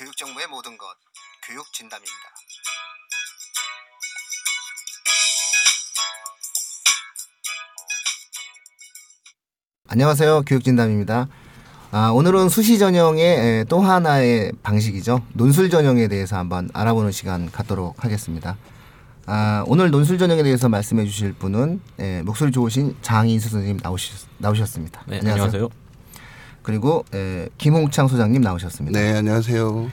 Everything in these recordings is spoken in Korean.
교육 정보의 모든 것 교육 진담입니다. 안녕하세요. 교육 진담입니다. 아, 오늘은 수시 전형의 또 하나의 방식이죠. 논술 전형에 대해서 한번 알아보는 시간 갖도록 하겠습니다. 아, 오늘 논술 전형에 대해서 말씀해 주실 분은 예, 목소리 좋으신 장인수 선생님 나오셨, 나오셨습니다. 네, 안녕하세요. 안녕하세요. 그리고 예, 김홍창 소장님 나오셨습니다. 네, 안녕하세요.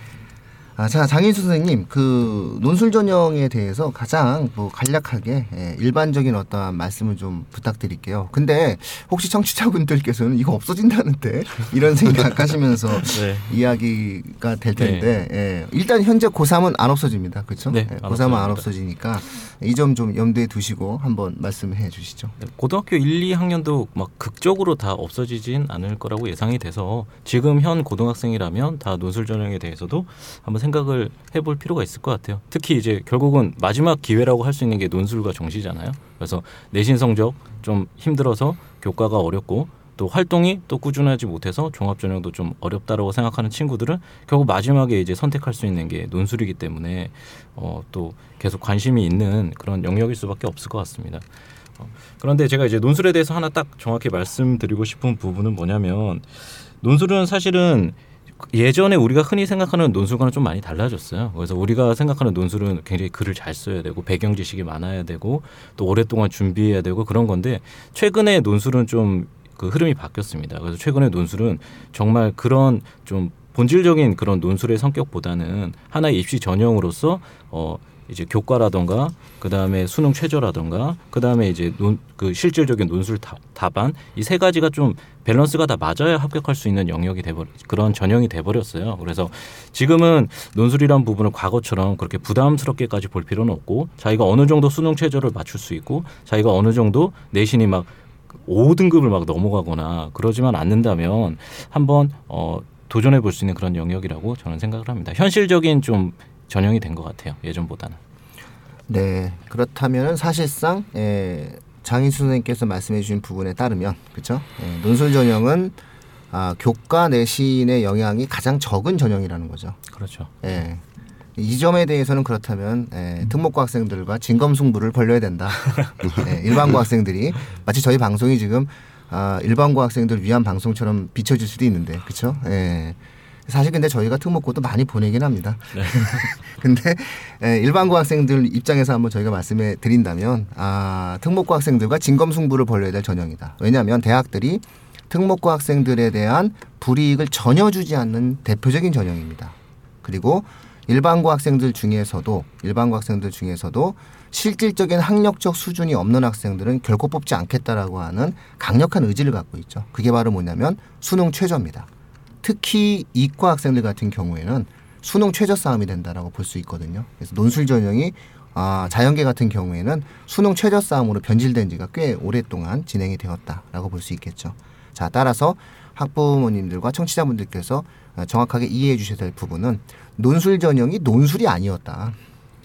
아, 자, 장인수 선생님, 그 논술 전형에 대해서 가장 뭐 간략하게 예, 일반적인 어떠한 말씀을 좀 부탁드릴게요. 근데 혹시 청취자분들께서는 이거 없어진다는데 이런 생각하시면서 네. 이야기가 될 텐데 네. 예, 일단 현재 고3은 안 없어집니다. 그렇죠? 네, 예, 고3은 안 없어지니까 이 점 좀 염두에 두시고 한번 말씀해 주시죠. 네, 고등학교 1, 2학년도 막 극적으로 다 없어지진 않을 거라고 예상이 돼서 지금 현 고등학생이라면 다 논술 전형에 대해서도 한번 생각을 해볼 필요가 있을 것 같아요. 특히 이제 결국은 마지막 기회라고 할 수 있는 게 논술과 정시잖아요. 그래서 내신 성적 좀 힘들어서 교과가 어렵고 또 활동이 또 꾸준하지 못해서 종합 전형도 좀 어렵다라고 생각하는 친구들은 결국 마지막에 이제 선택할 수 있는 게 논술이기 때문에 어, 또 계속 관심이 있는 그런 영역일 수밖에 없을 것 같습니다. 어, 그런데 제가 이제 논술에 대해서 하나 딱 정확히 말씀드리고 싶은 부분은 뭐냐면 논술은 사실은 예전에 우리가 흔히 생각하는 논술과는 좀 많이 달라졌어요. 그래서 우리가 생각하는 논술은 굉장히 글을 잘 써야 되고 배경 지식이 많아야 되고 또 오랫동안 준비해야 되고 그런 건데 최근에 논술은 좀 그 흐름이 바뀌었습니다. 그래서 최근에 논술은 정말 그런 좀 본질적인 그런 논술의 성격보다는 하나의 입시 전형으로서 어 이제 교과라던가 그 다음에 수능 최저라던가 그 다음에 이제 논, 그 실질적인 논술 다, 답안 이 세 가지가 좀 밸런스가 다 맞아야 합격할 수 있는 영역이 돼버 그런 전형이 돼버렸어요. 그래서 지금은 논술이란 부분을 과거처럼 그렇게 부담스럽게까지 볼 필요는 없고 자기가 어느 정도 수능 최저를 맞출 수 있고 자기가 어느 정도 내신이 막 5등급을 막 넘어가거나 그러지만 않는다면 한번 어 도전해 볼 수 있는 그런 영역이라고 저는 생각을 합니다. 현실적인 좀 전형이 된 것 같아요. 예전보다는. 네. 그렇다면 사실상 예, 장인수 선생님께서 말씀해 주신 부분에 따르면 그렇죠? 예, 논술 전형은 아, 교과 내신의 영향이 가장 적은 전형이라는 거죠. 그렇죠. 예. 이 점에 대해서는 그렇다면 예, 특목고 학생들과 진검 승부를 벌려야 된다. 예, 일반고 학생들이 마치 저희 방송이 지금 아, 일반고 학생들 위한 방송처럼 비춰질 수도 있는데 그렇죠? 예. 사실 근데 저희가 특목고도 많이 보내긴 합니다. 네. 근데 에, 일반고 학생들 입장에서 한번 저희가 말씀해 드린다면 아, 특목고 학생들과 진검승부를 벌여야 될 전형이다. 왜냐하면 대학들이 특목고 학생들에 대한 불이익을 전혀 주지 않는 대표적인 전형입니다. 그리고 일반고 학생들 중에서도 일반고 학생들 중에서도 실질적인 학력적 수준이 없는 학생들은 결코 뽑지 않겠다라고 하는 강력한 의지를 갖고 있죠. 그게 바로 뭐냐면 수능 최저입니다. 특히 이과 학생들 같은 경우에는 수능 최저 싸움이 된다라고 볼 수 있거든요. 그래서 논술 전형이 아, 자연계 같은 경우에는 수능 최저 싸움으로 변질된 지가 꽤 오랫동안 진행이 되었다라고 볼 수 있겠죠. 자, 따라서 학부모님들과 청취자분들께서 정확하게 이해해 주셔야 될 부분은 논술 전형이 논술이 아니었다.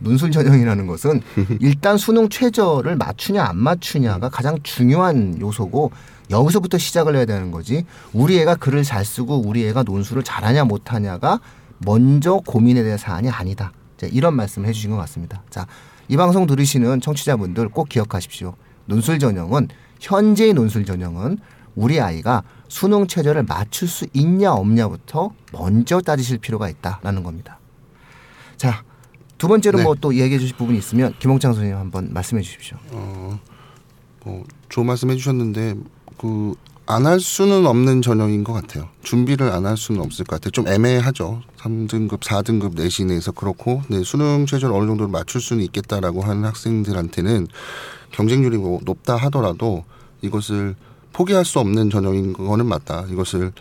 논술 전형이라는 것은 일단 수능 최저를 맞추냐 안 맞추냐가 가장 중요한 요소고 여기서부터 시작을 해야 되는 거지. 우리 애가 글을 잘 쓰고 우리 애가 논술을 잘하냐 못하냐가 먼저 고민에 대한 사안이 아니다. 자, 이런 말씀을 해주신 것 같습니다. 자, 이 방송 들으시는 청취자분들 꼭 기억하십시오. 논술 전형은 현재의 논술 전형은 우리 아이가 수능 최저를 맞출 수 있냐 없냐부터 먼저 따지실 필요가 있다라는 겁니다. 자, 두 번째로 네. 뭐또 얘기해 주실 부분이 있으면 김홍창 선생님 한번 말씀해 주십시오. 어, 뭐 좋은 말씀 해 주셨는데 그 안 할 수는 없는 전형인 것 같아요. 준비를 안 할 수는 없을 것 같아요. 좀 애매하죠. 3등급, 4등급 내신에서 그렇고 네, 수능 최저를 어느 정도 맞출 수는 있겠다라고 하는 학생들한테는 경쟁률이 뭐 높다 하더라도 이것을 포기할 수 없는 전형인 거는 맞다. 이것을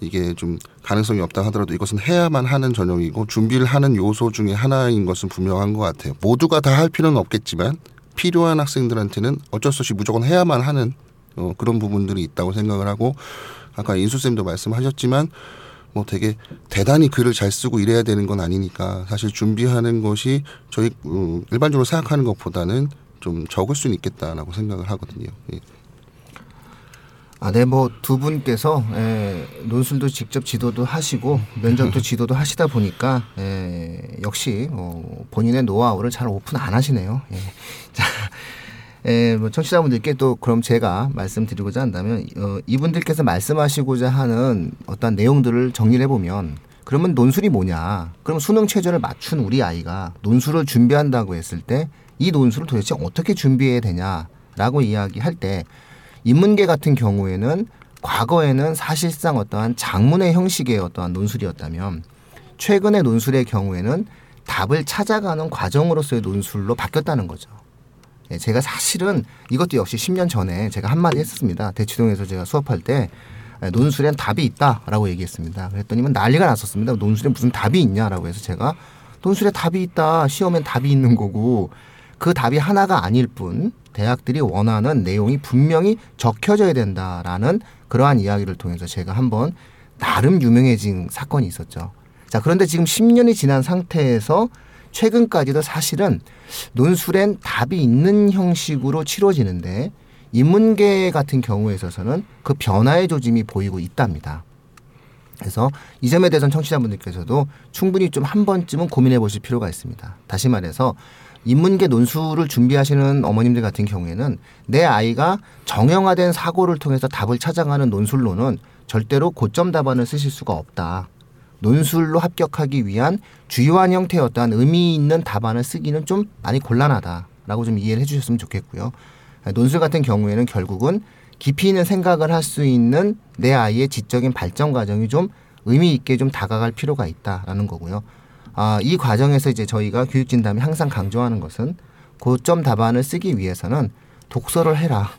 이게 좀 가능성이 없다 하더라도 이것은 해야만 하는 전형이고 준비를 하는 요소 중에 하나인 것은 분명한 것 같아요. 모두가 다 할 필요는 없겠지만 필요한 학생들한테는 어쩔 수 없이 무조건 해야만 하는 어, 그런 부분들이 있다고 생각을 하고 아까 인수쌤도 말씀하셨지만 뭐 되게 대단히 글을 잘 쓰고 이래야 되는 건 아니니까 사실 준비하는 것이 저희 음, 일반적으로 생각하는 것보다는 좀 적을 수는 있겠다라고 생각을 하거든요. 예. 아, 네, 뭐 두 분께서 에, 논술도 직접 지도도 하시고 면접도 지도도 하시다 보니까 에, 역시 뭐 본인의 노하우를 잘 오픈 안 하시네요. 예. 자, 에, 뭐 청취자분들께 또 그럼 제가 말씀드리고자 한다면 어, 이분들께서 말씀하시고자 하는 어떤 내용들을 정리를 해보면 그러면 논술이 뭐냐? 그럼 수능 최저를 맞춘 우리 아이가 논술을 준비한다고 했을 때 이 논술을 도대체 어떻게 준비해야 되냐라고 이야기할 때 인문계 같은 경우에는 과거에는 사실상 어떠한 장문의 형식의 어떠한 논술이었다면 최근의 논술의 경우에는 답을 찾아가는 과정으로서의 논술로 바뀌었다는 거죠. 예, 제가 사실은 이것도 역시 10년 전에 제가 한마디 했었습니다. 대치동에서 제가 수업할 때 예, 논술엔 답이 있다라고 얘기했습니다. 그랬더니만 난리가 났었습니다. 논술에 무슨 답이 있냐라고 해서 제가 논술에 답이 있다. 시험엔 답이 있는 거고 그 답이 하나가 아닐 뿐 대학들이 원하는 내용이 분명히 적혀져야 된다라는 그러한 이야기를 통해서 제가 한번 나름 유명해진 사건이 있었죠. 자, 그런데 지금 10년이 지난 상태에서 최근까지도 사실은 논술엔 답이 있는 형식으로 치러지는데 인문계 같은 경우에 있어서는 그 변화의 조짐이 보이고 있답니다. 그래서 이 점에 대해서는 청취자분들께서도 충분히 좀 한 번쯤은 고민해 보실 필요가 있습니다. 다시 말해서 인문계 논술을 준비하시는 어머님들 같은 경우에는 내 아이가 정형화된 사고를 통해서 답을 찾아가는 논술로는 절대로 고점 답안을 쓰실 수가 없다. 논술로 합격하기 위한 주요한 형태의 어떠한 의미 있는 답안을 쓰기는 좀 많이 곤란하다라고 좀 이해를 해주셨으면 좋겠고요. 논술 같은 경우에는 결국은 깊이 있는 생각을 할 수 있는 내 아이의 지적인 발전 과정이 좀 의미 있게 좀 다가갈 필요가 있다라는 거고요. 아, 이 과정에서 이제 저희가 교육진담이 항상 강조하는 것은 고점 답안을 쓰기 위해서는 독서를 해라.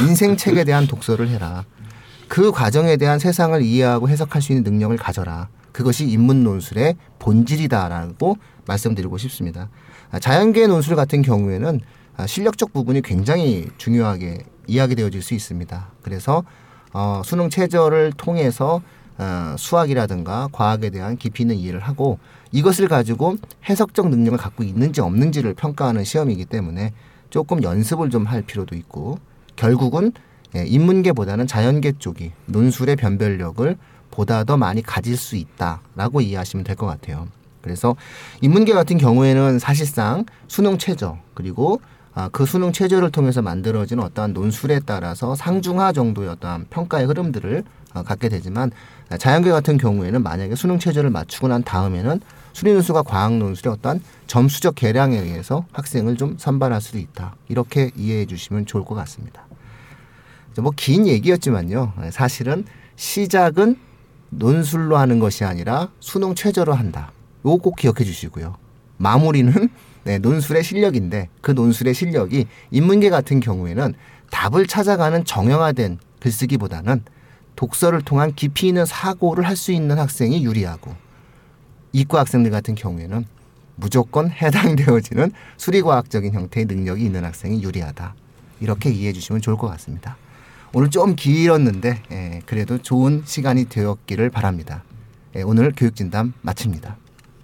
인생책에 대한 독서를 해라. 그 과정에 대한 세상을 이해하고 해석할 수 있는 능력을 가져라. 그것이 인문 논술의 본질이다라고 말씀드리고 싶습니다. 아, 자연계 논술 같은 경우에는 아, 실력적 부분이 굉장히 중요하게 이야기되어질 수 있습니다. 그래서 어, 수능 최저를 통해서 어, 수학이라든가 과학에 대한 깊이 있는 이해를 하고 이것을 가지고 해석적 능력을 갖고 있는지 없는지를 평가하는 시험이기 때문에 조금 연습을 좀 할 필요도 있고 결국은 예, 인문계보다는 자연계 쪽이 논술의 변별력을 보다 더 많이 가질 수 있다라고 이해하시면 될 것 같아요. 그래서 인문계 같은 경우에는 사실상 수능 최저 그리고 아, 그 수능 최저를 통해서 만들어진 어떠한 논술에 따라서 상중하 정도의 어떠한 평가의 흐름들을 어, 갖게 되지만 자연계 같은 경우에는 만약에 수능 최저를 맞추고 난 다음에는 수리 논술과 과학 논술의 어떠한 점수적 계량에 의해서 학생을 좀 선발할 수도 있다. 이렇게 이해해 주시면 좋을 것 같습니다. 뭐 긴 얘기였지만요. 사실은 시작은 논술로 하는 것이 아니라 수능 최저로 한다. 요거 꼭 기억해 주시고요. 마무리는 네, 논술의 실력인데 그 논술의 실력이 인문계 같은 경우에는 답을 찾아가는 정형화된 글쓰기보다는 독서를 통한 깊이 있는 사고를 할 수 있는 학생이 유리하고 이과 학생들 같은 경우에는 무조건 해당되어지는 수리과학적인 형태의 능력이 있는 학생이 유리하다. 이렇게 이해해 주시면 좋을 것 같습니다. 오늘 좀 길었는데 예, 그래도 좋은 시간이 되었기를 바랍니다. 예, 오늘 교육진담 마칩니다.